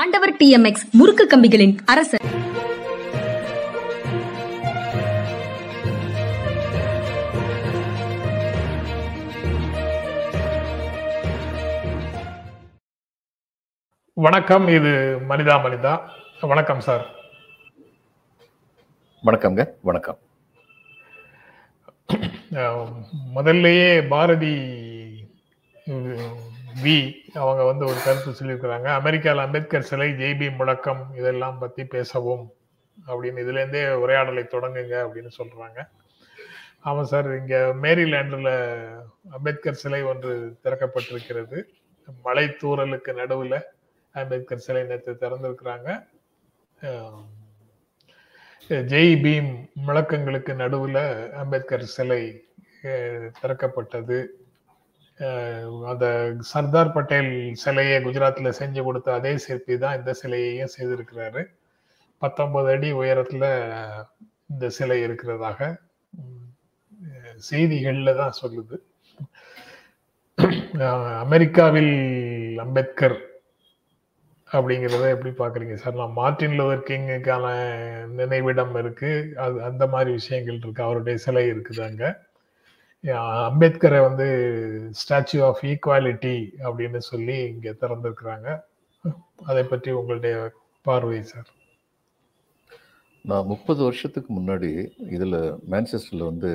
ஆண்டவர் டிஎம்எக்ஸ் முறுக்கு கம்பிகளின் அரசர். வணக்கம் இது மனிதா மனிதா. வணக்கம் சார். வணக்கம்ங்க வணக்கம். முதல்லயே பாரதி வி அவங்க வந்து ஒரு கருத்து சொல்லியிருக்கிறாங்க. அமெரிக்காவில் அம்பேத்கர் சிலை ஜேபி முழக்கம் இதெல்லாம் பத்தி பேசவும் அப்படின்னு. இதுலேருந்தே உரையாடலை தொடங்குங்க அப்படின்னு சொல்றாங்க. ஆமாம் சார் இங்கே மேரிலேண்டில் அம்பேத்கர் சிலை ஒன்று திறக்கப்பட்டிருக்கிறது. மலை தூரலுக்கு நடுவில் அம்பேத்கர் சிலை நேற்று திறந்திருக்கிறாங்க. ஜெய் பீம் முழக்கங்களுக்கு நடுவில் அம்பேத்கர் சிலை திறக்கப்பட்டது. அந்த சர்தார் பட்டேல் சிலையை குஜராத்தில் செஞ்சு கொடுத்த அதே சிற்பி தான் இந்த சிலையையும் செய்திருக்கிறாரு. பத்தொன்பது அடி உயரத்தில் இந்த சிலை இருக்கிறதாக செய்திகளில் தான் சொல்லுது. அமெரிக்காவில் அம்பேத்கர் அப்படிங்கிறத எப்படி பார்க்குறீங்க சார் நான் மார்ட்டின் லூதர் கிங்குக்கான நினைவிடம் இருக்குது அது அந்த மாதிரி விஷயங்கள் இருக்குது அவருடைய சிலை இருக்குது அங்கே அம்பேத்கரை வந்து ஸ்டாச்சு ஆஃப் ஈக்குவாலிட்டி அப்படின்னு சொல்லி இங்க திறந்திருக்கிறாங்க. அதை பற்றி உங்களுடைய பார்வை சார்? நான் முப்பது வருஷத்துக்கு முன்னாடி இதில் மேன்செஸ்டரில் வந்து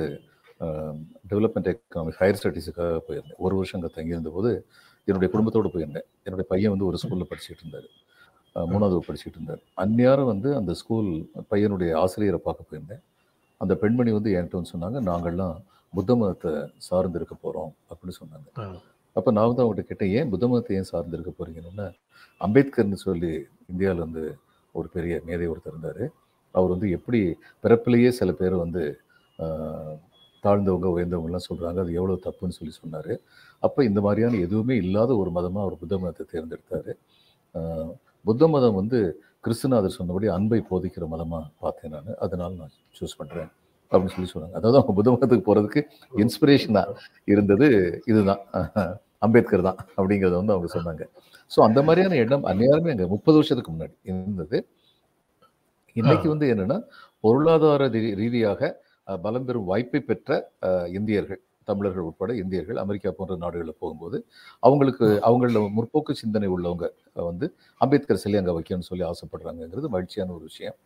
டெவலப்மெண்ட் எக்கனாமிக்ஸ் ஹையர் ஸ்டடீஸுக்காக போயிருந்தேன். ஒரு வருஷம் அங்கே தங்கியிருந்த போது என்னுடைய குடும்பத்தோடு போயிருந்தேன். என்னுடைய பையன் வந்து ஒரு ஸ்கூலில் படிச்சுட்டு இருந்தார். மூணாவது படிச்சுட்டு இருந்தார். அந்நியாரம் வந்து அந்த ஸ்கூல் பையனுடைய ஆசிரியரை பார்க்க போயிருந்தேன். அந்த பெண்மணி வந்து என்கிட்ட வந்து சொன்னாங்க நாங்கள்லாம் புத்த மதத்தை சார்ந்து இருக்க போகிறோம் அப்படின்னு சொன்னாங்க. அப்போ நான் வந்து அவங்ககிட்ட கேட்டேன் ஏன் புத்த மதத்தை ஏன் சார்ந்து இருக்க போறீங்கன்னா? அம்பேத்கர்னு சொல்லி இந்தியாவில் வந்து ஒரு பெரிய மேதை ஒருத்தர் இருந்தார். அவர் வந்து எப்படி பிறப்பிலேயே சில பேர் வந்து தாழ்ந்தவங்க உயர்ந்தவங்கலாம் சொல்கிறாங்க அது எவ்வளோ தப்புன்னு சொல்லி சொன்னார். அப்போ இந்த மாதிரியான எதுவுமே இல்லாத ஒரு மதமாக அவர் புத்த மதத்தை தேர்ந்தெடுத்தார். புத்த மதம் வந்து கிறிஸ்துநாதர் சொன்னபடி அன்பை போதிக்கிற மதமாக பார்த்தேன் நான். அதனால நான் சூஸ் பண்ணுறேன் அப்படின்னு சொல்லி சொன்னாங்க. அதாவது அவங்க புத்த மதத்துக்கு போகிறதுக்கு இன்ஸ்பிரேஷனாக இருந்தது இதுதான். அம்பேத்கர் தான் அப்படிங்கிறத வந்து அவங்க சொன்னாங்க. ஸோ அந்த மாதிரியான எண்ணம் அந்நேரமே அங்கே முப்பது வருஷத்துக்கு முன்னாடி இருந்தது. இன்னைக்கு வந்து என்னன்னா பொருளாதார ரீதியாக பலம் பெறும் வாய்ப்பை பெற்ற இந்தியர்கள் தமிழர்கள் உட்பட இந்தியர்கள் அமெரிக்கா போன்ற நாடுகளில் போகும்போது அவங்களுக்கு அவங்கள முற்போக்கு சிந்தனை உள்ளவங்க வந்து அம்பேத்கர் சிலை அங்கே வைக்கணும்னு சொல்லி ஆசைப்படுறாங்கங்கிறது மகிழ்ச்சியான ஒரு விஷயம்.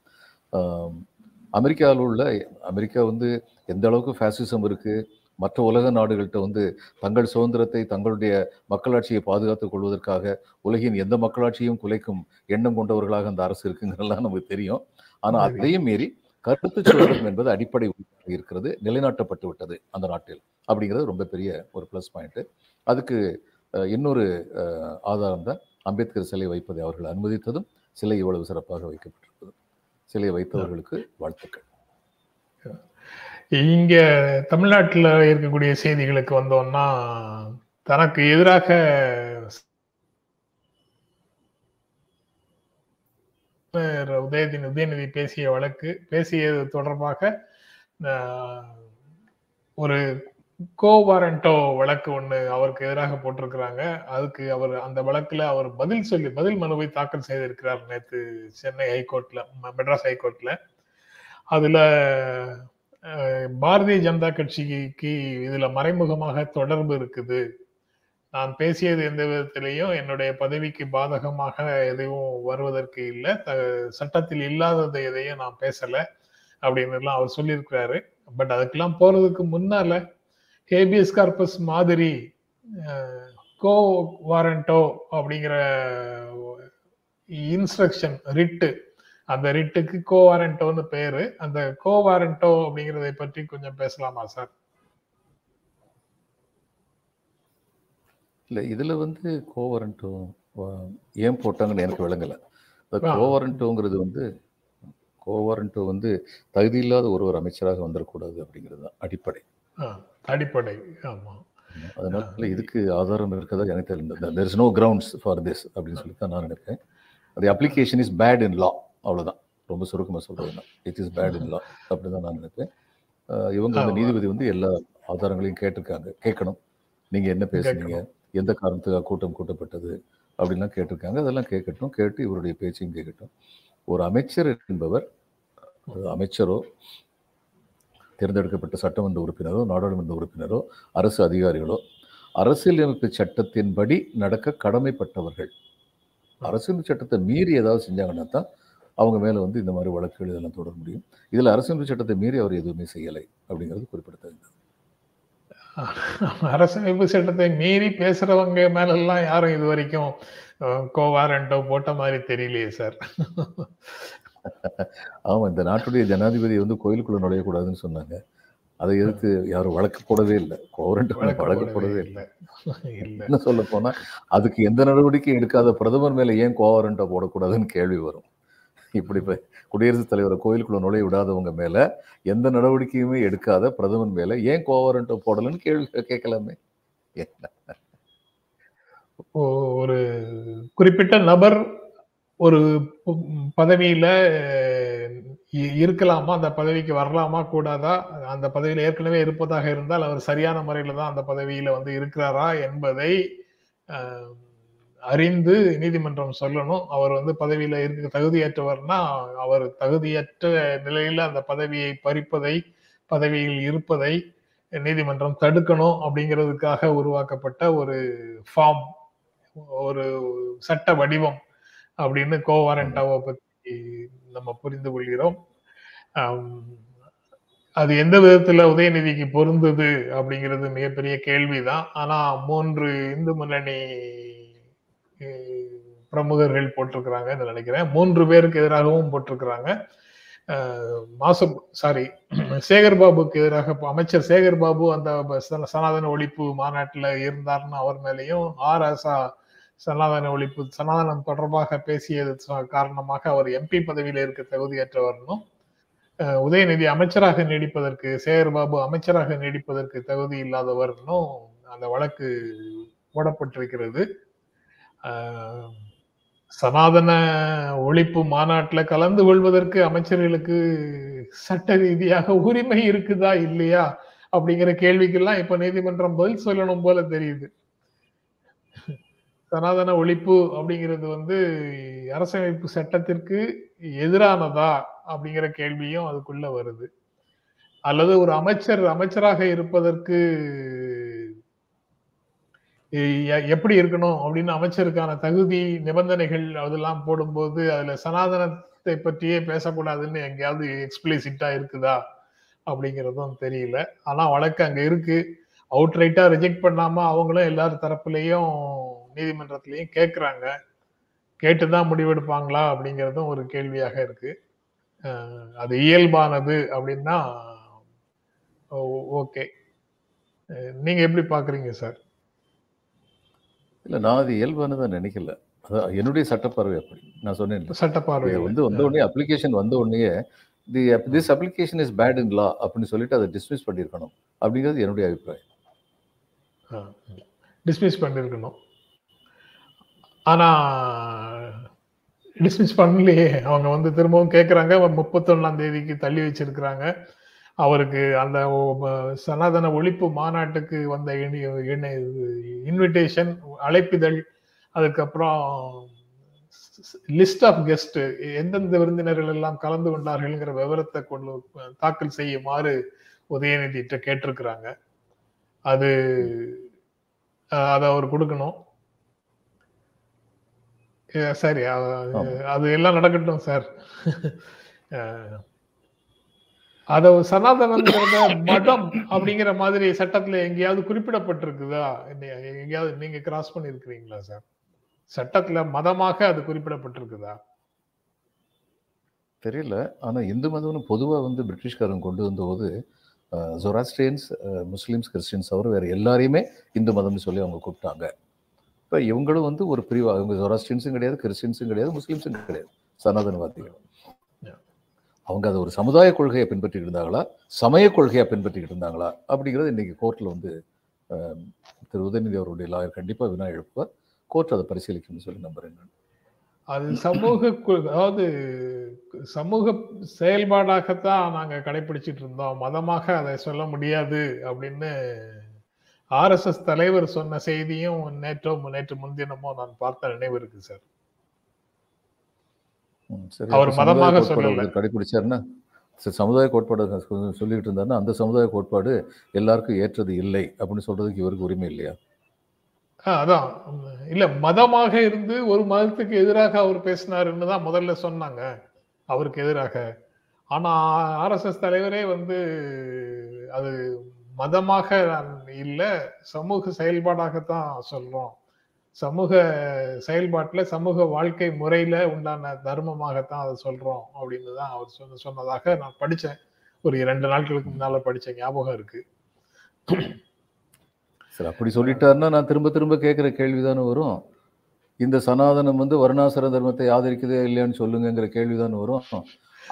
அமெரிக்காவில் உள்ள அமெரிக்கா வந்து எந்த அளவுக்கு ஃபேசிசம் இருக்கு மற்ற உலக நாடுகள்கிட்ட வந்து தங்கள் சுதந்திரத்தை தங்களுடைய மக்களாட்சியை பாதுகாத்துக் கொள்வதற்காக உலகின் எந்த மக்களாட்சியும் குலைக்கும் எண்ணம் கொண்டவர்களாக அந்த அரசு இருக்குங்கிறதெல்லாம் நமக்கு தெரியும். ஆனா சரி. அதையும் மீறி கருத்து சுதந்திரம் என்பது அடிப்படை இருக்கிறது நிலைநாட்டப்பட்டு விட்டது அந்த நாட்டில் அப்படிங்கிறது ரொம்ப பெரிய ஒரு ப்ளஸ் பாயிண்ட் அதுக்கு இன்னொரு ஆதாரம் தான் அம்பேத்கர் சிலை வைப்பதை அவர்கள் அனுமதித்ததும் சிலை இவ்வளவு சிறப்பாக வைக்கப்பட்டிருப்பதும் சிலையை வைத்தவர்களுக்கு வாழ்த்துக்கள். இங்க தமிழ்நாட்டுல இருக்கக்கூடிய செய்திகளுக்கு வந்தோம்னா தனக்கு எதிராக உதயநிதி உதயநிதி பேசிய வழக்கு பேசியது தொடர்பாக ஒரு கோ வாரண்டோ வழக்கு ஒண்ணு அவருக்கு எதிராக போட்டிருக்கிறாங்க. அதுக்கு அவர் அந்த வழக்குல அவர் பதில் சொல்லி பதில் மனுவை தாக்கல் செய்திருக்கிறார் நேற்று சென்னை ஹைகோர்ட்ல ம- மெட்ராஸ் ஹைகோர்ட்ல. அதுல பாரதிய ஜனதா கட்சிக்கு இதுல மறைமுகமாக தொடர்பு இருக்குது. நான் பேசியது எந்த விதத்திலையும் என்னுடைய பதவிக்கு பாதகமாக எதுவும் வருவதற்கு இல்லை. சட்டத்தில் இல்லாதது எதையும் நான் பேசல. அப்படின்னு எல்லாம் அவர் சொல்லியிருக்கிறாரு. பட் அதுக்கெல்லாம் போறதுக்கு முன்னால ஹேபியஸ் கார்பஸ் மாதிரி கோ வாரண்டோ அப்படிங்கிற இன்ஸ்ட்ரக்ஷன் ரிட்டு அந்த ரிட்டுக்கு கோ வாரண்டோன்னு பேரு. அந்த கோ வாரண்டோ அப்படிங்கிறதை பற்றி கொஞ்சம் பேசலாமா சார்? இல்லை இதில் வந்து கோவரண்ட்டோ ஏன் போட்டாங்கன்னு எனக்கு விளங்கலை. இந்த ஆ. கோவரண்ட்டோங்கிறது வந்து கோவரண்ட்டோ வந்து தகுதி இல்லாத ஒருவர் அமைச்சராக வந்துடக்கூடாது அப்படிங்கிறது தான் அடிப்படை. அடிப்படை. ஆமா. அதனால இதுக்கு ஆதாரம் இருக்கிறதா எனக்கு தெரியல. There is no grounds for this அப்படின்னு சொல்லி தான் நான் நினைக்கிறேன். அது application is bad in law அவ்வளவுதான். ரொம்ப சுருக்கமாக சொல்றதுன்னா it is bad in law அப்படி தான் நான் நினைப்பேன். இவங்க அந்த. நீதிபதி வந்து எல்லா ஆதாரங்களையும் கேட்டிருக்காங்க. கேட்கணும். நீங்க என்ன பேசுனீங்க? எந்த காரணத்துக்காக கூட்டம் கூட்டப்பட்டது? அப்படின்லாம் கேட்டிருக்காங்க. அதெல்லாம் கேட்கட்டும். கேட்டு இவருடைய பேச்சையும் கேட்கட்டும். ஒரு அமைச்சர் என்பவர் அமைச்சரோ தேர்ந்தெடுக்கப்பட்ட சட்டமன்ற உறுப்பினரோ நாடாளுமன்ற உறுப்பினரோ அரசு அதிகாரிகளோ அரசியலமைப்பு சட்டத்தின்படி நடக்க கடமைப்பட்டவர்கள். அரசியல் சட்டத்தை மீறி ஏதாவது செஞ்சாங்கன்னா தான் அவங்க மேலே வந்து இந்த மாதிரி வழக்குகள் இதெல்லாம் தொடர முடியும். இதில் அரசியல் சட்டத்தை மீறி அவர் எதுவுமே செய்யலை அப்படிங்கிறது குறிப்பிடத்தக்கது. அரசமைப்பு சட்டத்தை மீறி பேசுறவங்க மேலெல்லாம் யாரும் இது வரைக்கும் கோவாரண்டோ போட்ட மாதிரி தெரியலையே சார். ஆமா இந்த நாட்டுடைய ஜனாதிபதி வந்து கோயிலுக்குள்ள நுழையக்கூடாதுன்னு சொன்னாங்க. அதை எதிர்த்து யாரும் வழக்கு போடவே இல்லை. கோவரண்ட் வழக்கு போடவே இல்லை. என்ன சொல்ல போனா அதுக்கு எந்த நடவடிக்கையும் எடுக்காத பிரதமர் மேல ஏன் கோவரண்ட்டை போடக்கூடாதுன்னு கேள்வி வரும். இப்படி இப்ப குடியரசுத் தலைவரை கோயிலுக்குள்ள நுழைய விடாதவங்க மேல எந்த நடவடிக்கையுமே எடுக்காத பிரதமர் மேல ஏன் கோவரண்ட்டை போடலன்னு கேள்வி கேட்கலாமே. ஒரு குறிப்பிட்ட நபர் ஒரு பதவியில இ- இருக்கலாமா? அந்த பதவிக்கு வரலாமா? கூடாதா? அந்த பதவியில ஏற்கனவே இருப்பதாக இருந்தால் அவர் சரியான முறையில தான் அந்த பதவியில வந்து இருக்கிறாரா என்பதை அறிந்து நீதிமன்றம் சொல்லணும். அவர் வந்து பதவியில இருக்க தகுதியற்றவர்னா அவர் தகுதியற்ற நிலையில அந்த பதவியை பறிப்பதை பதவியில் இருப்பதை நீதிமன்றம் தடுக்கணும் அப்படிங்கிறதுக்காக உருவாக்கப்பட்ட ஒரு ஃபார்ம் ஒரு சட்ட வடிவம். அப்படின்னு கோவாரண்டாவை பத்தி நம்ம புரிந்து கொள்கிறோம். அது எந்த விதத்துல உதயநிதிக்கு பொருந்தது அப்படிங்கிறது மிகப்பெரிய கேள்விதான். ஆனா மூன்று இந்து முன்னணி பிரமுகர்கள் போட்டிருக்கிறாங்கன்னு நினைக்கிறேன். மூன்று பேருக்கு எதிராகவும் போட்டிருக்கிறாங்க. அஹ், மாசு சாரி சேகர் பாபுக்கு எதிராக அமைச்சர் சேகர் பாபு அந்த சனாதன ஒழிப்பு மாநாட்டுல இருந்தார்னு அவர் மேலேயும் ஆர் ஆசா சனாதன ஒழிப்பு சனாதனம் தொடர்பாக பேசியது காரணமாக அவர் எம்பி பதவியில் இருக்க தகுதியற்றவர்னும் உதயநிதி அமைச்சராக நீடிப்பதற்கு சேகர் பாபு அமைச்சராக நீடிப்பதற்கு தகுதி இல்லாதவர்னும் அந்த வழக்கு போடப்பட்டிருக்கிறது. சனாதன ஒழிப்பு மாநாட்டில் கலந்து கொள்வதற்கு அமைச்சர்களுக்கு சட்ட ரீதியாக உரிமை இருக்குதா இல்லையா அப்படிங்கிற கேள்விக்கெல்லாம் இப்ப நீதிமன்றம் பதில் சொல்லணும் போல தெரியுது. சனாதன ஒழிப்பு அப்படிங்கிறது வந்து அரசமைப்பு சட்டத்திற்கு எதிரானதா அப்படிங்கிற கேள்வியும் அதுக்குள்ள வருது. அல்லது ஒரு அமைச்சர் அமைச்சராக இருப்பதற்கு எ- எப்படி இருக்கணும் அப்படின்னு அமைச்சருக்கான தகுதி நிபந்தனைகள் அதெல்லாம் போடும்போது அதுல சனாதனத்தை பற்றியே பேசக்கூடாதுன்னு எங்கேயாவது எக்ஸ்பிளிசிட்டா இருக்குதா அப்படிங்கிறதும் தெரியல. ஆனா வழக்கு அங்க இருக்கு. அவுட் ரைட்டா ரிஜெக்ட் பண்ணாம அவங்களும் எல்லார் தரப்புலையும் நீதிமன்றத்திலையும் கேட்குறாங்க கேட்டுதான் முடிவெடுப்பாங்களா அப்படிங்கிறதும் ஒரு கேள்வியாக இருக்கு. அது இயல்பானது அப்படின்னா ஓகே. நீங்க எப்படி பாக்குறீங்க சார்? இல்ல நான் அது இயல்பானதா நினைக்கல. என்னுடைய சட்டப்பார்வை அப்படி. நான் சொன்னேன் சட்ட பார்வை இது வந்து வந்த உடனே அப்ளிகேஷன் வந்த உடனே the this application is bad in law அப்படின்னு சொல்லிட்டு அதை டிஸ்மிஸ் பண்ணியிருக்கணும் அப்படிங்கிறது என்னுடைய அபிப்பிராயம். டிஸ்மிஸ் பண்ணிருக்கணும் ஆனா டிஸ்மிஸ் பண்ணலையே. அவங்க வந்து திரும்பவும் கேட்குறாங்க முப்பத்தொன்னாம் தேதிக்கு தள்ளி வச்சிருக்கிறாங்க. அவருக்கு அந்த சனாதன ஒழிப்பு மாநாட்டுக்கு வந்த இன்விடேஷன் அழைப்பிதழ் அதுக்கப்புறம் லிஸ்ட் ஆஃப் கெஸ்ட் எந்தெந்த விருந்தினர்கள் எல்லாம் கலந்து கொண்டார்கள்ங்கிற விவரத்தை கொண்டு தாக்கல் செய்யுமாறு உதயநிதிட்ட கேட்டிருக்கிறாங்க. அது அதை அவர் கொடுக்கணும். சரி. அது எல்லாம் நடக்கட்டும் சார் அத சனாதனங்கிறத மதம் அப்படிங்கிற மாதிரி சட்டத்துல எங்கேயாவது குறிப்பிடப்பட்டிருக்குதா? எங்கேயாவது நீங்க கிராஸ் பண்ணிருக்கிறீங்களா சார் சட்டத்துல மதமாக அது குறிப்பிடப்பட்டிருக்குதா? தெரியல. ஆனா இந்து மதம்னு பொதுவா வந்து பிரிட்டிஷ்காரங்க கொண்டு வந்தபோது ஜொராஸ்ட்ரியன்ஸ் முஸ்லிம்ஸ் கிறிஸ்டின்ஸ் தவிர வேற எல்லாரையுமே இந்து மதம்னு சொல்லி அவங்க கூப்பிட்டாங்க. இப்போ இவங்களும் வந்து ஒரு பிரிவு அவங்க ஜொராஸ்ட்ரியன்ஸும் கிடையாது கிறிஸ்டின்ஸும் கிடையாது முஸ்லிம்ஸும் கிடையாது சனாதனவாதிகள். அவங்க அதை ஒரு சமுதாய கொள்கையை பின்பற்றிட்டு இருந்தாங்களா? சமய கொள்கையை பின்பற்றிட்டு இருந்தாங்களா? அப்படிங்கிறது இன்னைக்கு கோர்ட்ல வந்து திரு உதயநிதி அவருடைய லாயர் கண்டிப்பா வினா எழுப்புவார். கோர்ட் அதை பரிசீலிக்கும்னு சொல்லி நம்புறேன் நான். அது சமூக அதாவது சமூக செயல்பாடாகத்தான் நாங்க கடைபிடிச்சிட்டு இருந்தோம். மதமாக அதை சொல்ல முடியாது அப்படின்னு ஆர்எஸ்எஸ் தலைவர் சொன்ன செய்தியும் நேற்றோ நேற்று முன்தினமோ நான் பார்த்த நினைவு இருக்கு சார். அவர் மதமாக சொல்லல. கடைபிடிச்சாருன்னா சரி, சமுதாய கோட்பாடு சொல்லிட்டு இருந்தாருன்னா அந்த சமுதாய கோட்பாடு எல்லாருக்கும் ஏற்றது இல்லை அப்படின்னு சொல்றதுக்கு இவருக்கு உரிமை இல்லையா? ஆ, அதான். இல்ல மதமாக இருந்து ஒரு மதத்துக்கு எதிராக அவர் பேசினாருன்னு தான் முதல்ல சொன்னாங்க அவருக்கு எதிராக. ஆனா ஆர்எஸ்எஸ் தலைவரே வந்து அது மதமாக இல்ல சமூக செயல்பாடாகத்தான் சொல்றோம். சமூக செயல்பாட்டுல சமூக வாழ்க்கை முறையில உண்டான தர்மமாகத்தான் அதை சொல்றோம் அப்படின்னு தான் அவர் சொன்ன சொன்னதாக நான் படிச்சேன். ஒரு இரண்டு நாட்களுக்கு முன்னால படிச்ச ஞாபகம் இருக்கு. சரி அப்படி சொல்லிட்டாருன்னா நான் திரும்ப திரும்ப கேட்குற கேள்விதானே வரும். இந்த சனாதனம் வந்து வருணாசுர தர்மத்தை ஆதரிக்குதே இல்லையான்னு சொல்லுங்கங்கிற கேள்விதானே வரும்.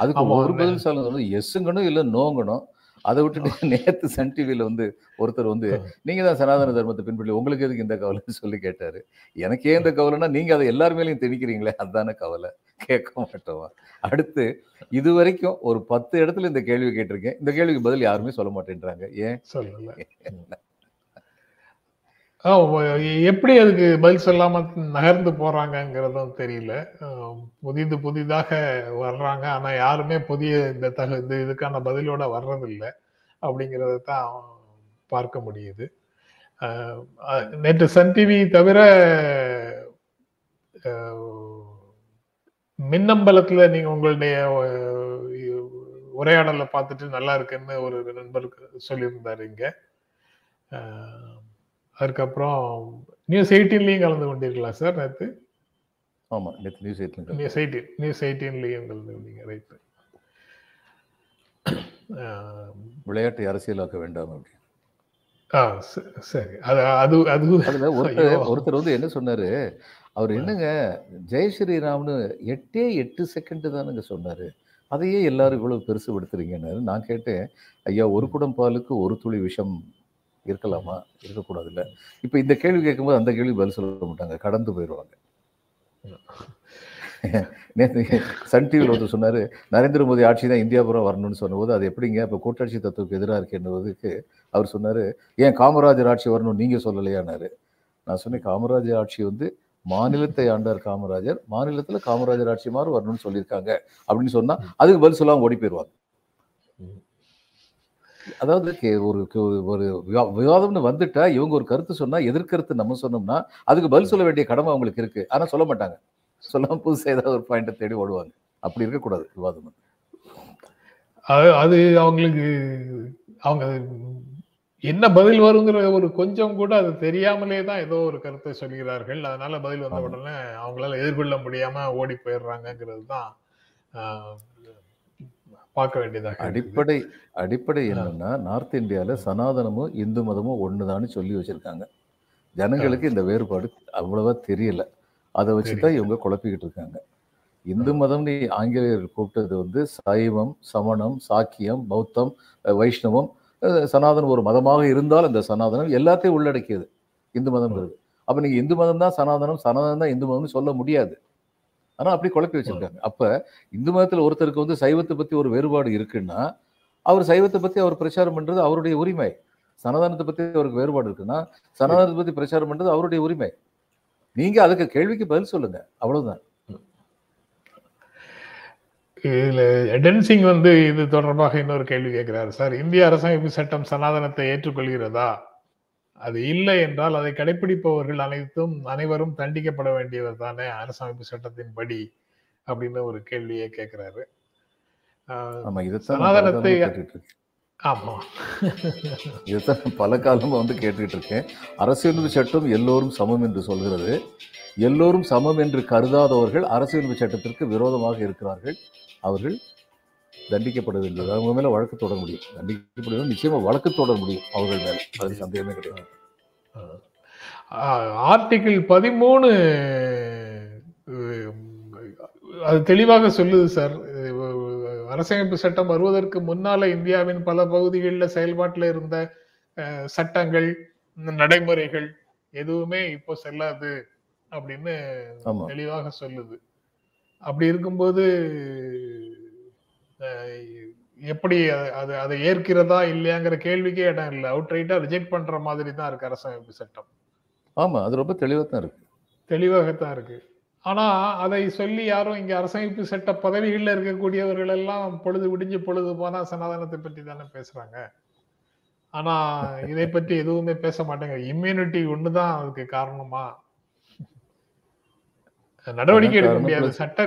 அதுக்கு ஒரு. பதில் சொல்ல எஸ்ஸுங்கணும் இல்லை நோங்கணும். அதை விட்டுட்டு நேத்து சன் டிவியில வந்து ஒருத்தர் வந்து நீங்க தான் சனாதன தர்மத்தை பின்பற்றி உங்களுக்கு எதுக்கு இந்த கவலைன்னு சொல்லி கேட்டாரு. எனக்கே இந்த கவலைன்னா நீங்க அதை எல்லார் மேலேயும் திணிக்கிறீங்களே அதுதானே கவலை. கேட்க மாட்டோமா? அடுத்து இது வரைக்கும் ஒரு பத்து இடத்துல இந்த கேள்வி கேட்டிருக்கேன். இந்த கேள்விக்கு பதில் யாருமே சொல்ல மாட்டேன்றாங்க. ஏன்? சொல்லல. எப்படி அதுக்கு பதில் சொல்லாம நகர்ந்து போறாங்கங்கிறதும் தெரியல. புதிது புதிதாக வர்றாங்க. ஆனா யாருமே புதிய இந்த தக இந்த இதுக்கான பதிலோட வர்றதில்லை அப்படிங்கிறத தான் பார்க்க முடியுது. நேற்று சன் டிவி தவிர மின்னம்பலத்துல நீங்க உங்களுடைய உரையாடலை பார்த்துட்டு நல்லா இருக்குன்னு ஒரு நண்பருக்கு சொல்லியிருந்தாரு இங்க. அதுக்கப்புறம் நியூஸ் எயிட்டீன்லையும் கலந்து கொண்டீர்களா சார் நேற்று ஆமா நேற்று நியூஸ் எயிட்ல நியூஸ் எயிட்டீன் நியூஸ் எயிட்டீன்லையும் கலந்து கொண்டீங்க ரைட்டு விளையாட்டை அரசியலாக்க வேண்டாம் அப்படி. ஆ சரி. அது அது அது ஒருத்தர். ஒருத்தர் வந்து என்ன சொன்னாரு? அவர் என்னங்க ஜெய் ஸ்ரீராம்னு எட்டே எட்டு செகண்ட் தானுங்க சொன்னாரு. அதையே எல்லாரும் இவ்வளவு பெருசு படுத்துறீங்கன்னாரு நான் கேட்டேன் ஐயா ஒரு குடம் பாலுக்கு ஒரு துளி விஷம் இருக்கலாமா? இருக்கக்கூடாது இல்லை இப்போ இந்த கேள்வி கேட்கும்போது அந்த கேள்வி பதில் சொல்ல மாட்டாங்க. கடந்து போயிடுவாங்க நேற்று சன் டிவியில் ஒருத்தர் சொன்னார் நரேந்திர மோடி ஆட்சி தான் இந்தியா பூரா வரணும்னு சொன்னபோது அது எப்படிங்க? இப்போ கூட்டாட்சி தத்துவத்துக்கு எதிராக இருக்குன்றதுக்கு அவர் சொன்னார் ஏன் காமராஜர் ஆட்சி வரணும்னு நீங்கள் சொல்லலையானாரு நான் சொன்னேன் காமராஜர் ஆட்சி வந்து மாநிலத்தை ஆண்டார் காமராஜர். மாநிலத்தில் காமராஜர் ஆட்சி மாதிரி வரணும்னு சொல்லியிருக்காங்க. அப்படின்னு சொன்னால் அதுக்கு பதில் சொல்லாமல் ஓடி போயிடுவாங்க அதாவது ஒரு ஒரு விவா- விவாதம்னு வந்துட்டா இவங்க ஒரு கருத்து சொன்னா எதிர்கருத்து நம்ம சொன்னோம்னா அதுக்கு பதில் சொல்ல வேண்டிய கடமை அவங்களுக்கு இருக்கு. ஆனா சொல்ல மாட்டாங்க. சொல்லாம புதுசா ஏதாவது ஒரு பாயிண்ட்டை தேடி ஓடுவாங்க. அப்படி இருக்கக்கூடாது விவாதம் அது அது அவங்களுக்கு அவங்க என்ன பதில் வருங்கிற ஒரு கொஞ்சம் கூட அது தெரியாமலே தான் ஏதோ ஒரு கருத்தை சொல்கிறார்கள். அதனால பதில் வந்த. உடனே அவங்களால எதிர்கொள்ள முடியாம ஓடி போயிடுறாங்கிறது தான் பார்க்க வேண்டியதாக. அடிப்படை அடிப்படை என்னன்னா நார்த் இந்தியால சனாதனமும் இந்து மதமும் ஒண்ணுதான்னு சொல்லி வச்சிருக்காங்க. ஜனங்களுக்கு இந்த வேறுபாடு அவ்வளவா தெரியல. அதை வச்சுதான் இவங்க குழப்பிக்கிட்டு இருக்காங்க. இந்து மதம்னு ஆங்கிலேயர் கூப்பிட்டது வந்து சைவம் சமணம் சாக்கியம் பௌத்தம் வைஷ்ணவம் சனாதனம் ஒரு மதமாக இருந்தால் அந்த சனாதனம் எல்லாத்தையும் உள்ளடக்கியது. இந்து மதம்ங்கிறது அப்ப நீங்க இந்து மதம் தான் சனாதனம் சனாதனம் தான் இந்து மதம்னு சொல்ல முடியாது. ஆனா அப்படி குழப்பி வச்சிருக்காங்க. அப்ப இந்து மதத்துல ஒருத்தருக்கு வந்து சைவத்தை பத்தி ஒரு வேறுபாடு இருக்குன்னா அவர் சைவத்தை பத்தி அவர் பிரச்சாரம் பண்றது அவருடைய உரிமை. சனாதனத்தை பத்தி அவருக்கு வேறுபாடு இருக்குன்னா சனாதனத்தை பத்தி பிரச்சாரம் பண்றது அவருடைய உரிமை. நீங்க அதுக்கு கேள்விக்கு பதில் சொல்லுங்க. அவ்வளவுதான். இதுல டென்சிங் வந்து இது தொடர்பாக இன்னொரு கேள்வி கேட்கிறாரு சார் இந்திய அரசமைப்பு சட்டம் சனாதனத்தை ஏற்றுக்கொள்கிறதா? அது இல்லை என்றால் அதை கடைபிடிப்பவர்கள் அனைத்தும் அனைவரும் தண்டிக்கப்பட வேண்டியவர் தானே அரசமைப்பு சட்டத்தின் படி அப்படின்னு ஒரு கேள்வியை கேட்கிறாரு. சனாதனத்தை ஆமா. பல காலமா வந்து கேட்டுக்கிட்டு இருக்கேன். அரசியலமைப்பு சட்டம் எல்லோரும் சமம் என்று சொல்கிறது. எல்லோரும் சமம் என்று கருதாதவர்கள் அரசியலமைப்பு சட்டத்திற்கு விரோதமாக இருக்கிறார்கள். அவர்கள் தண்டிக்கப்பட வேண்டியது அவங்க மேல வழக்கு தொடர முடியும். தண்டிக்கப்பட நிச்சயமா வழக்கு தொடர முடியும் அவர்கள் மேல. அதில் சந்தேகமே கிடையாது. ஆர்டிகிள் பதிமூணு அது தெளிவாக சொல்லுது சார் அரசமைப்பு சட்டம் வருவதற்கு முன்னால இந்தியாவின் பல பகுதிகளில் செயல்பாட்டில் இருந்த சட்டங்கள் நடைமுறைகள் எதுவுமே இப்போ செல்லாது அப்படின்னு தெளிவாக சொல்லுது. அப்படி இருக்கும்போது எப்படி அது- அது ஏற்கிறதா இல்லையாங்கிற கேள்விக்கே இடம் இல்லை. அவுட் ரைட்டா ரிஜெக்ட் பண்ற மாதிரி தான் இருக்கு அரசமைப்பு சட்டம். ஆமா அது ரொம்ப தெளிவாக தான் இருக்கு. தெளிவாகத்தான் இருக்கு. ஆனா அதை சொல்லி யாரும் இங்க அரசமைப்பு சட்ட பதவிகள்ல இருக்கக்கூடியவர்கள் எல்லாம் பொழுது விடிஞ்சு பொழுது போனா சனாதனத்தை பற்றி தானே பேசுறாங்க. ஆனா இதை பற்றி எதுவுமே பேச மாட்டேங்க. இம்யூனிட்டி ஒண்ணுதான் அதுக்கு காரணமா. நடவடிக்கை எடுக்க முடியாது. சட்ட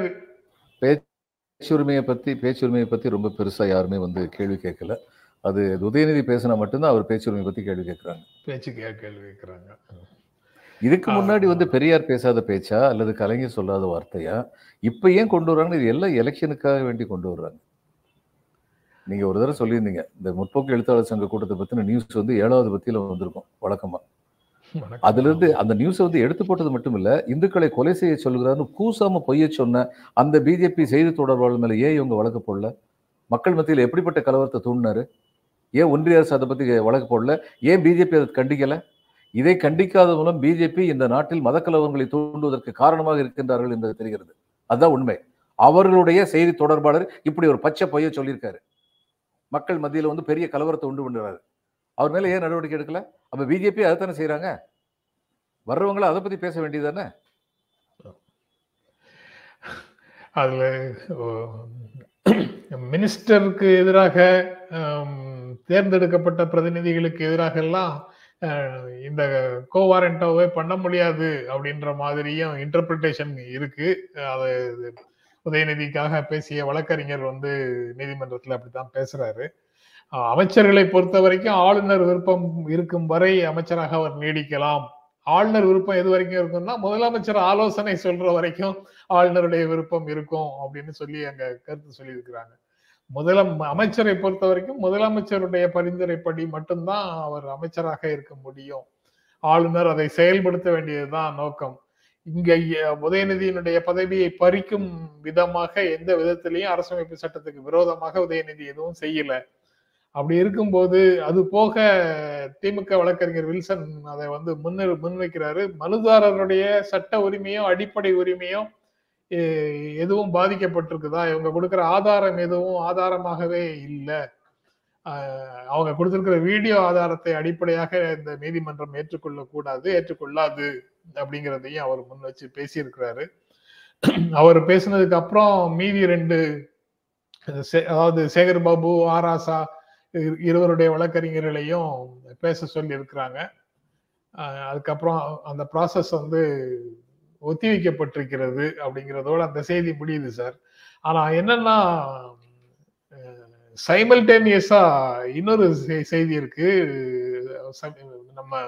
பேச்சுரிமையை பத்தி பேச்சுரிமையை பத்தி ரொம்ப பெருசா யாருமே வந்து கேள்வி கேட்கல. அது உதயநிதி பேசினா மட்டும்தான் அவர் பேச்சுரிமையை பத்தி கேள்வி கேட்கறாங்க. பேச்சு கேள்வி கேட்கிறாங்க. இதுக்கு. முன்னாடி வந்து பெரியார் பேசாத பேச்சா அல்லது கலைஞர் சொல்லாத வார்த்தையா? இப்ப ஏன் கொண்டு வர்றாங்கன்னு இது எல்லாம் எலெக்ஷனுக்காக வேண்டி கொண்டு வர்றாங்க. நீங்க ஒரு தடவை சொல்லியிருந்தீங்க இந்த முற்போக்கு எழுத்தாளர் சங்க கூட்டத்தை பத்தின நியூஸ் வந்து ஏழாவது பத்தியில வந்திருக்கும் வழக்கமா. வணக்கம். அதுல இருந்து அந்த நியூஸை வந்து எடுத்து போட்டது மட்டும் இல்ல இந்துக்களை கொலை செய்ய சொல்லுகிறான்னு கூசாம பொய்ய சொன்ன அந்த பிஜேபி செய்தி தொடர்பாளர் மேல ஏன் இவங்க வழக்கு போடல? மக்கள் மத்தியில் எப்படிப்பட்ட கலவரத்தை தூண்டினாரு? ஏன் ஒன்றிய அரசு அதை பத்தி வழக்கு போடல? ஏன் பிஜேபி அதை கண்டிக்கல? இதை கண்டிக்காத மூலம் பிஜேபி இந்த நாட்டில் மத கலவரங்களை தூண்டுவதற்கு காரணமாக இருக்கின்றார்கள் என்பது தெரிகிறது. அதுதான் உண்மை. அவர்களுடைய செய்தி தொடர்பாளர் இப்படி ஒரு பச்சை பொய்ய சொல்லியிருக்காரு. மக்கள் மத்தியில வந்து பெரிய கலவரத்தை உண்டு பண்ணுறாரு அவர் மேலே ஏன் நடவடிக்கை எடுக்கல? அப்போ பிஜேபி தானே செய்கிறாங்க வர்றவங்களை அதை பற்றி பேச வேண்டியது தானே அதில் மினிஸ்டருக்கு எதிராக தேர்ந்தெடுக்கப்பட்ட பிரதிநிதிகளுக்கு எதிராக எல்லாம் இந்த கோவாரண்டோவை பண்ண முடியாது அப்படின்ற மாதிரியும் இன்டர்பிரிட்டேஷன் இருக்கு. அது இது உதயநிதிக்காக பேசிய வழக்கறிஞர் வந்து நீதிமன்றத்தில் அப்படித்தான் பேசுறாரு. அமைச்சர்களை பொறுத்த வரைக்கும் ஆளுநர் விருப்பம் இருக்கும் வரை அமைச்சராக அவர் நீடிக்கலாம். ஆளுநர் விருப்பம் எது வரைக்கும் இருக்கும்னா முதலமைச்சர் ஆலோசனை சொல்ற வரைக்கும் ஆளுநருடைய விருப்பம் இருக்கும் அப்படின்னு சொல்லி அங்க கருத்து சொல்லியிருக்கிறாங்க. முதலம் அமைச்சரை பொறுத்த வரைக்கும் முதலமைச்சருடைய பரிந்துரைப்படி மட்டும்தான் அவர் அமைச்சராக இருக்க முடியும். ஆளுநர் அதை செயல்படுத்த வேண்டியதுதான் நோக்கம். இங்க உதயநிதியினுடைய பதவியை பறிக்கும் விதமாக எந்த விதத்திலையும் அரசமைப்பு சட்டத்துக்கு விரோதமாக உதயநிதி எதுவும் செய்யல. அப்படி இருக்கும்போது அது போக திமுக வழக்கறிஞர் வில்சன் அதை வந்து முன்னிறு முன்வைக்கிறாரு. மனுதாரருடைய சட்ட உரிமையும் அடிப்படை உரிமையும் எதுவும் பாதிக்கப்பட்டிருக்குதா? இவங்க கொடுக்குற ஆதாரம் எதுவும் ஆதாரமாகவே இல்லை. அவங்க கொடுத்திருக்கிற வீடியோ ஆதாரத்தை அடிப்படையாக இந்த நீதிமன்றம் ஏற்றுக்கொள்ள கூடாது ஏற்றுக்கொள்ளாது அப்படிங்கிறதையும் அவர் முன் வச்சு பேசியிருக்கிறாரு. அவர் பேசினதுக்கு அப்புறம் மீதி ரெண்டு சே- அதாவது சேகர் பாபு ஆராசா இருவருடைய வழக்கறிஞர்களையும் பேச சொல்லி இருக்கிறாங்க அதுக்கப்புறம் அந்த ப்ராசஸ் வந்து ஒத்தி வைக்கப்பட்டிருக்கிறது அப்படிங்கிறதோட அந்த செய்தி முடியுது சார். ஆனா என்னன்னா சைமல்டேனியஸா இன்னொரு செ- செய்தி இருக்கு. நம்ம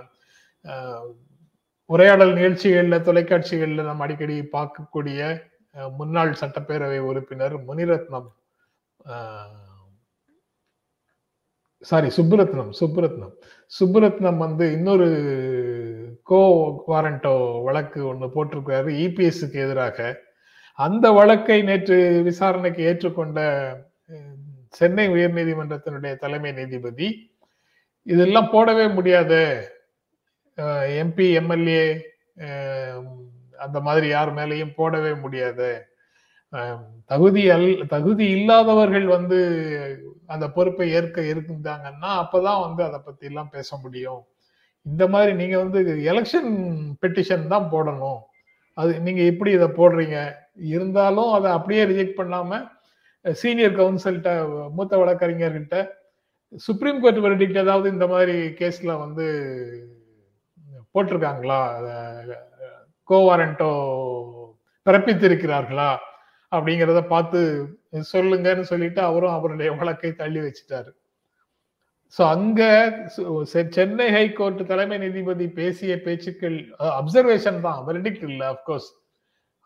உரையாடல் நிகழ்ச்சிகளில் தொலைக்காட்சிகளில் நம்ம அடிக்கடி பார்க்கக்கூடிய முன்னாள் சட்டப்பேரவை உறுப்பினர் முனிரத்னம் சாரி சுப்புரத்னம் சுப்புரத்னம் சுப்புரத்னம் வந்து இன்னொரு கோ வாரண்டோ வழக்கு ஒன்று போட்டிருக்கிறாரு இபிஎஸ்க்கு எதிராக. அந்த வழக்கை நேற்று விசாரணைக்கு ஏற்றுக்கொண்ட சென்னை உயர்நீதிமன்றத்தினுடைய தலைமை நீதிபதி இதெல்லாம் போடவே முடியாது. எம்பி எம்எல்ஏ அந்த மாதிரி யார் மேலேயும் போடவே முடியாது. தகுதி அல் தகுதி இல்லாதவர்கள் வந்து அந்த பொறுப்பை ஏற்க இருந்தாங்கன்னா அப்பதான் வந்து அதை பத்தி எல்லாம் பேச முடியும். இந்த மாதிரி நீங்க வந்து எலெக்ஷன் பெட்டிஷன் தான் போடணும். அது நீங்க எப்படி இதை போடுறீங்க? இருந்தாலும் அதை அப்படியே ரிஜெக்ட் பண்ணாம சீனியர் கவுன்சில்கிட்ட மூத்த வழக்கறிஞர்கிட்ட சுப்ரீம் கோர்ட் வெர்டிக்ட் ஏதாவது இந்த மாதிரி கேஸ்ல வந்து போட்டிருக்காங்களா? கோவாரண்டோ பிறப்பித்திருக்கிறார்களா? அப்படிங்கிறத பார்த்து சொல்லுங்கன்னு சொல்லிட்டு அவரும் அவருடைய வழக்கை தள்ளி வச்சுட்டாரு. ஸோ அங்க செ- சென்னை ஹைகோர்ட் தலைமை நீதிபதி பேசிய பேச்சுக்கள் அப்சர்வேஷன் தான். வெர்டிக்ட் இல்லை அப்கோர்ஸ்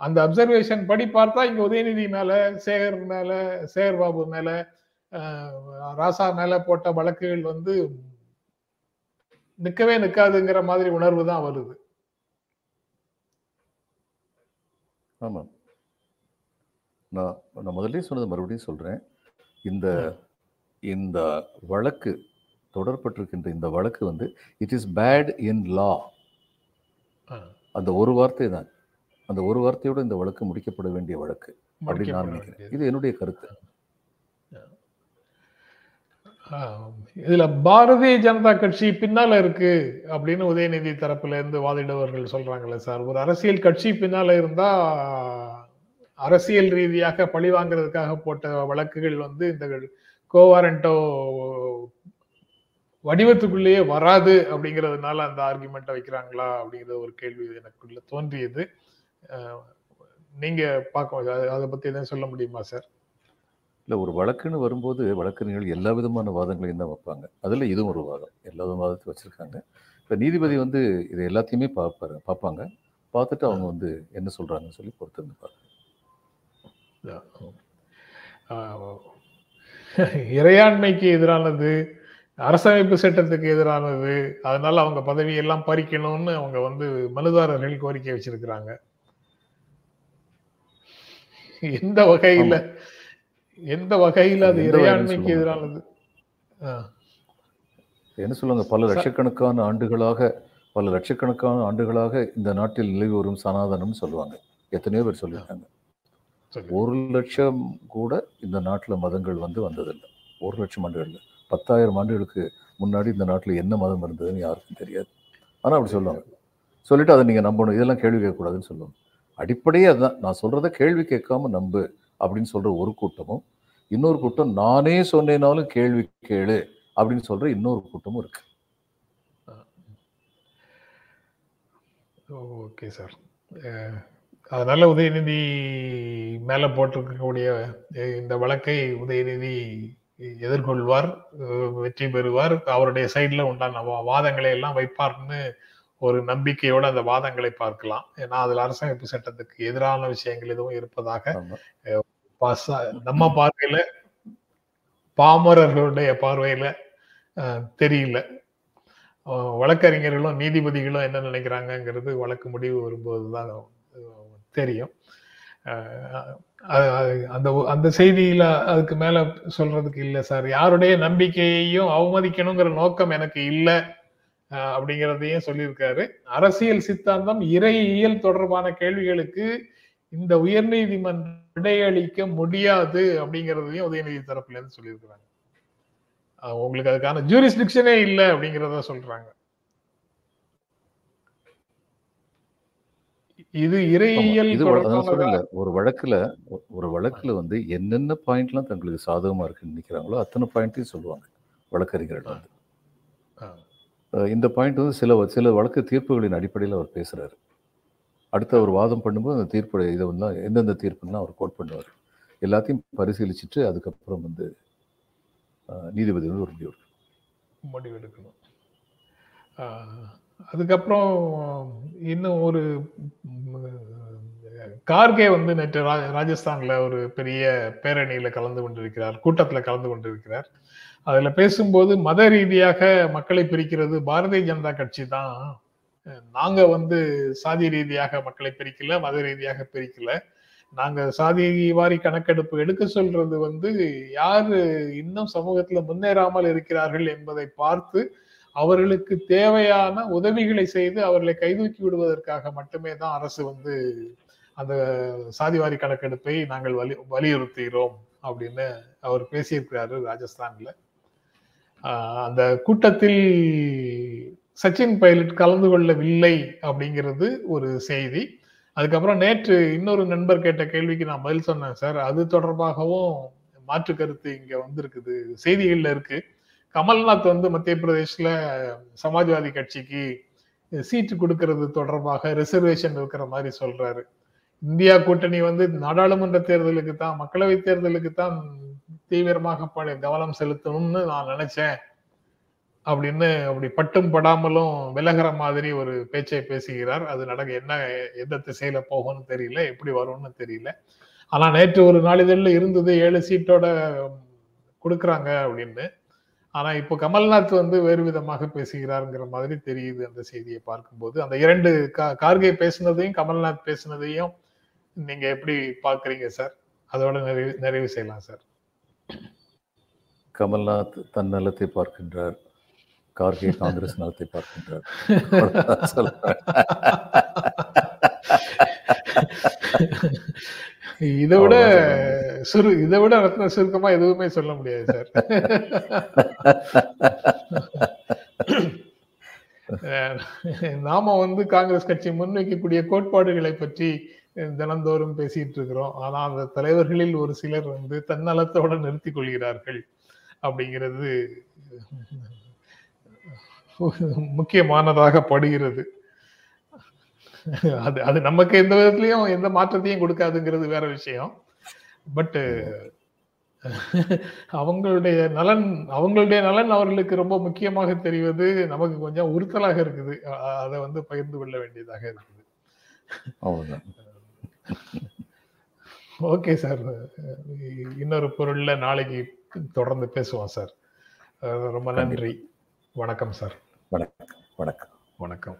அந்த அப்சர்வேஷன் படி பார்த்தா இங்க உதயநிதி மேல சேகர் மேல சேகர் பாபு மேல ராசா மேல போட்ட வழக்குகள் வந்து நிக்கவே நிக்காதுங்கிற மாதிரி உணர்வு தான் வருது. ஆமாம். நான் நான் முதல்ல சொன்னது மறுபடியும் சொல்றேன். இந்த இந்த வழக்கு தொடரப்பட்டிருக்கின்ற இந்த வழக்கு வந்து it is bad in law அந்த ஒரு வார்த்தை தான் அந்த ஒரு வார்த்தையோட இந்த வழக்கு முடிக்கப்பட வேண்டிய வழக்கு. அப்படின்னு நான் நினைக்கிறேன். இது என்னுடைய கருத்து. இதுல பாரதிய ஜனதா கட்சி பின்னால இருக்கு அப்படின்னு உதயநிதி தரப்புல இருந்து வாதிடுவர்கள் சொல்றாங்கல்ல சார். ஒரு அரசியல் கட்சி பின்னால இருந்தா அரசியல் ரீதியாக பழி வாங்குறதுக்காக போட்ட வழக்குகள் வந்து இந்த கோவாரண்டோ வடிவத்துக்குள்ளேயே வராது அப்படிங்கிறதுனால அந்த ஆர்குமெண்ட்டை வைக்கிறாங்களா அப்படிங்கிற ஒரு கேள்வி எனக்குள்ள தோன்றியது. நீங்க பார்க்க அதை பத்தி எதுவும் சொல்ல முடியுமா சார்? இல்லை ஒரு வழக்குன்னு வரும்போது வழக்கறிஞர்கள் எல்லா விதமான வாதங்களையும் தான் வைப்பாங்க. அதில் இதுவும் ஒரு வாதம். எல்லா வாதத்தையும் வச்சுருக்காங்க. இப்போ நீதிபதி வந்து இது எல்லாத்தையுமே பார்ப்பாரு பார்ப்பாங்க. பார்த்துட்டு அவங்க வந்து என்ன சொல்கிறாங்கன்னு சொல்லி பொறுத்து இருந்து பார்ப்பாங்க இறையாண்மைக்கு எதிரானது அரசமைப்பு சட்டத்துக்கு எதிரானது அதனால அவங்க பதவியெல்லாம் பறிக்கணும்னு அவங்க வந்து மனுதாரர்கள் கோரிக்கை வச்சிருக்கிறாங்க. எந்த வகையில எந்த வகையில அது இறையாண்மைக்கு சொல்லுங்க. எதிரானது? என்ன சொல்லுவாங்க பல லட்சக்கணக்கான ஆண்டுகளாக பல லட்சக்கணக்கான ஆண்டுகளாக இந்த நாட்டில் நிலவி வரும் சனாதனம்னு சொல்லுவாங்க. எத்தனையோ பேர் சொல்லியிருக்காங்க. ஒரு லட்சம் கூட இந்த நாட்டில் மதங்கள் வந்து வந்ததில்லை. ஒரு லட்சம் ஆண்டுகள் பத்தாயிரம் ஆண்டுகளுக்கு முன்னாடி இந்த நாட்டில் என்ன மதம் இருந்ததுன்னு யாருக்கும் தெரியாது. ஆனால் அப்படி சொல்லுவாங்க. சொல்லிட்டு அதை நீங்கள் நம்பணும். இதெல்லாம் கேள்வி கேட்கக்கூடாதுன்னு சொல்லுவாங்க. அடிப்படையே அதுதான் நான் சொல்கிறத கேள்வி கேட்காம நம்பு அப்படின்னு சொல்கிற ஒரு கூட்டமும் இன்னொரு கூட்டம் நானே சொன்னேனாலும் கேள்வி கேளு அப்படின்னு சொல்கிற இன்னொரு கூட்டமும் இருக்கு. Okay sir. அதனால உதயநிதி மேல போட்டிருக்கக்கூடிய இந்த வழக்கை உதயநிதி எதிர்கொள்வார் வெற்றி பெறுவார். அவருடைய சைடுல உண்டான வாதங்களை எல்லாம் வைப்பார்னு ஒரு நம்பிக்கையோட அந்த வாதங்களை பார்க்கலாம். ஏன்னா அதுல அரசமைப்பு சட்டத்துக்கு எதிரான விஷயங்கள் எதுவும் இருப்பதாக நம்ம பார்வையில பாமரர்களுடைய பார்வையில தெரியல. வழக்கறிஞர்களும் நீதிபதிகளும் என்ன நினைக்கிறாங்கங்கிறது வழக்கு முடிவு வரும்போது தான் தெரியும். அந்த அந்த செய்தியில அதுக்கு மேல சொல்றதுக்கு இல்லை சார். யாருடைய நம்பிக்கையையும் அவமதிக்கணுங்கிற நோக்கம் எனக்கு இல்லை அப்படிங்கிறதையும் சொல்லியிருக்காரு. அரசியல் சித்தாந்தம் இறையியல் தொடர்பான கேள்விகளுக்கு இந்த உயர்நீதிமன்றம் விடையளிக்க முடியாது அப்படிங்கிறதையும் உதயநிதி தரப்புல இருந்து சொல்லியிருக்கிறாங்க. உங்களுக்கு அதுக்கான ஜூரிஸ்டிக்ஷனே இல்லை அப்படிங்கிறத சொல்றாங்க. இது. இறையியல் இது சொல்லல ஒரு வழக்குல ஒரு வழக்குல வந்து என்னென்ன பாயிண்ட்லாம் தங்களுக்கு சாதகமா இருக்குன்னு நினைக்கிறாங்களோ அத்தனை பாயிண்ட்டையும் சொல்லுவாங்க வழக்கறிஞர்கள் வந்து. இந்த பாயிண்ட் வந்து சில சில வழக்கு தீர்ப்புகளின் அடிப்படையில் அவர் பேசுறாரு. அடுத்து அவர் வாதம் பண்ணும்போது அந்த தீர்ப்பு இதை வந்து எந்தெந்த தீர்ப்புலாம் அவர் கோட் பண்ணுவார். எல்லாத்தையும் பரிசீலிச்சுட்டு அதுக்கப்புறம் வந்து நீதிபதி வந்து ஒரு முடிவு. முடிவெடுக்கணும் அதுக்கப்புறம் இன்னும் ஒரு கார்கே வந்து நேற்று ரா- ராஜஸ்தான்ல ஒரு பெரிய பேரணியில கலந்து கொண்டிருக்கிறார் கூட்டத்துல கலந்து கொண்டிருக்கிறார். அதுல பேசும்போது மத ரீதியாக மக்களை பிரிக்கிறது பாரதிய ஜனதா கட்சி தான். நாங்க வந்து சாதி ரீதியாக மக்களை பிரிக்கல மத ரீதியாக பிரிக்கல. நாங்க சாதி வாரி கணக்கெடுப்பு எடுக்க சொல்றது வந்து யாரு இன்னும் சமூகத்துல முன்னேறாமல் இருக்கிறார்கள் என்பதை பார்த்து அவர்களுக்கு தேவையான உதவிகளை செய்து அவர்களை கைதூக்கி விடுவதற்காக மட்டுமே தான் அரசு வந்து அந்த சாதிவாரி கணக்கெடுப்பை நாங்கள் வலி வலியுறுத்துகிறோம் அப்படின்னு அவர் பேசியிருக்கிறாரு ராஜஸ்தான்ல. அந்த கூட்டத்தில் சச்சின் பைலட் கலந்து கொள்ளவில்லை அப்படிங்கிறது ஒரு செய்தி. அதுக்கப்புறம் நேற்று இன்னொரு நண்பர் கேட்ட கேள்விக்கு நான் பதில் சொன்னேன் சார் அது தொடர்பாகவும் மாற்று கருத்து இங்க வந்திருக்குது செய்திகள்ல இருக்கு. கமல்நாத் வந்து மத்திய பிரதேசில் சமாஜ்வாதி கட்சிக்கு சீட்டு கொடுக்கறது தொடர்பாக ரிசர்வேஷன் இருக்கிற மாதிரி சொல்றாரு. இந்தியா கூட்டணி வந்து நாடாளுமன்ற தேர்தலுக்கு தான் மக்களவை தேர்தலுக்கு தான் தீவிரமாக கவனம் செலுத்தணும்னு நான் நினைச்சேன். அப்படின்னு அப்படி பட்டும் படாமலும் விலகிற மாதிரி ஒரு பேச்சை பேசுகிறார். அது நடக்க என்ன எந்த திசையில போகும்னு தெரியல எப்படி வரும்னு தெரியல. ஆனா நேற்று ஒரு நாளிதழில் இருந்தது ஏழு சீட்டோட கொடுக்குறாங்க அப்படின்னு. ஆனா இப்போ கமல்நாத் வந்து வேறு விதமாக பேசுகிறாருங்கிற மாதிரி தெரியுது அந்த செய்தியை பார்க்கும்போது. அந்த இரண்டு கார்கே பேசுனதையும் கமல்நாத் பேசுனதையும் நீங்க எப்படி பாக்குறீங்க சார்? அதோட நிறைவு நிறைவு செய்யலாம் சார். கமல்நாத் தன் நலத்தை பார்க்கின்றார். கார்கே காங்கிரஸ் நலத்தை பார்க்கின்றார். இதை விட சுரு இதை விட ரத்ன சுருக்கமா எதுவுமே சொல்ல முடியாது சார். நாம வந்து காங்கிரஸ் கட்சி முன்வைக்கக்கூடிய கோட்பாடுகளை பற்றி தினந்தோறும் பேசிட்டு இருக்கிறோம். ஆனா அந்த தலைவர்களில் ஒரு சிலர் வந்து தன்னலத்தோட நிறுத்திக் கொள்கிறார்கள் அப்படிங்கிறது முக்கியமானதாக படுகிறது. அது அது நமக்கு எந்த விதத்திலையும் எந்த மாற்றத்தையும் கொடுக்காதுங்கிறது வேற விஷயம். பட் அவங்களுடைய நலன் அவங்களுடைய நலன் அவர்களுக்கு ரொம்ப முக்கியமாக தெரிவது நமக்கு கொஞ்சம் உறுத்தலாக இருக்குது. அதை வந்து பகிர்ந்து கொள்ள வேண்டியதாக இருக்குது. Okay sir. இன்னொரு பொருள்ல நாளைக்கு தொடர்ந்து பேசுவோம் சார். ரொம்ப நன்றி. வணக்கம் சார். வணக்கம் வணக்கம். வணக்கம்.